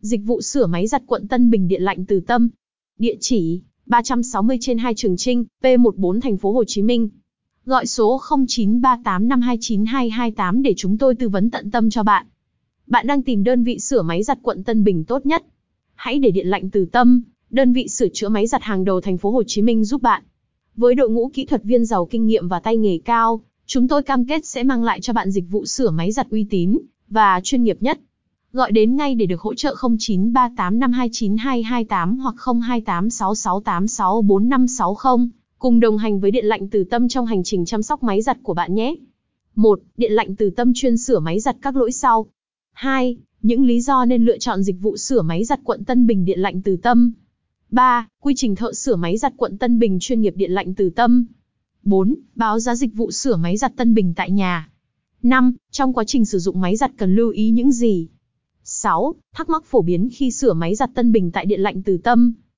Dịch vụ sửa máy giặt quận Tân Bình Điện lạnh Từ Tâm. Địa chỉ: 360 trên 2 Trường Trinh, P14 thành phố Hồ Chí Minh. Gọi số 0938529228 để chúng tôi tư vấn tận tâm cho bạn. Bạn đang tìm đơn vị sửa máy giặt quận Tân Bình tốt nhất? Hãy để Điện lạnh Từ Tâm, đơn vị sửa chữa máy giặt hàng đầu thành phố Hồ Chí Minh giúp bạn. Với đội ngũ kỹ thuật viên giàu kinh nghiệm và tay nghề cao, chúng tôi cam kết sẽ mang lại cho bạn dịch vụ sửa máy giặt uy tín và chuyên nghiệp nhất. Gọi đến ngay để được hỗ trợ 0938529228 hoặc 02866864560 cùng đồng hành với Điện lạnh Từ Tâm trong hành trình chăm sóc máy giặt của bạn nhé. 1. Điện lạnh Từ Tâm chuyên sửa máy giặt các lỗi sau. 2. Những lý do nên lựa chọn dịch vụ sửa máy giặt quận Tân Bình Điện lạnh Từ Tâm. 3. Quy trình thợ sửa máy giặt quận Tân Bình chuyên nghiệp Điện lạnh Từ Tâm. 4. Báo giá dịch vụ sửa máy giặt Tân Bình tại nhà. 5. Trong quá trình sử dụng máy giặt cần lưu ý những gì? 6. Thắc mắc phổ biến khi sửa máy giặt Tân Bình tại Điện lạnh Từ Tâm.